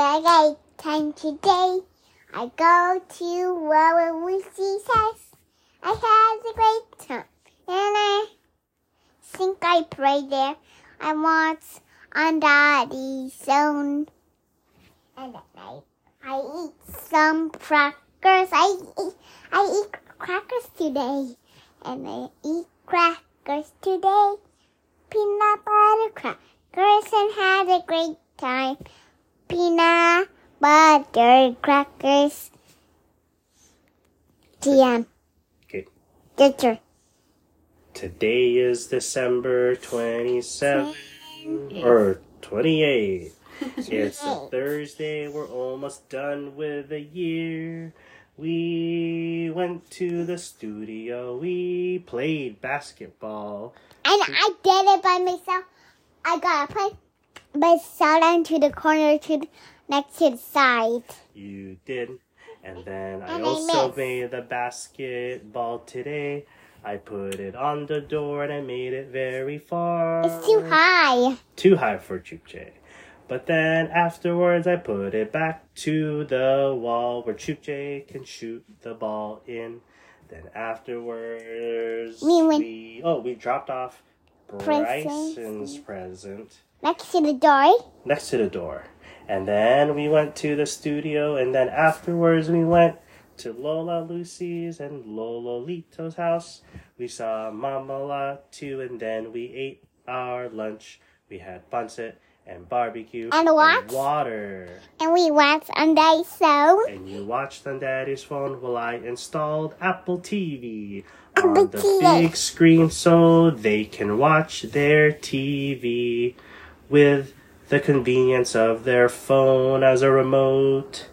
a great time today. I go to Lola Lucy's house. I had a great time. And I think I pray there. I want on Daddy's zone. And at night, I eat some crackers. I eat, I eat crackers today. And I eat crackers today. Peanut butter crackers and had a great time. Peanut butter crackers. TM. Okay. Good turn. Today is December 27 or 28. It's a Thursday. We're almost done with the year. We went to the studio. We played basketball. And I did it by myself. I got to put myself down to the corner to the, next to the side. You did. And then I And also made the basketball today. I put it on the door and I made it very far. It's too high. Too high for Chukche. But then afterwards, I put it back to the wall where Chukche can shoot the ball in. Then afterwards, We we oh we dropped off Bryson's present Next to the door. next to the door. And then we went to the studio, and then afterwards we went to Lola Lucy's and Lololito's house. We saw Mama La too, and then we ate our lunch. We had pancit and barbecue And what? water. And we on the so. And you watched on Daddy's phone while I installed Apple TV Apple on the TV. big screen so they can watch their TV with the convenience of their phone as a remote.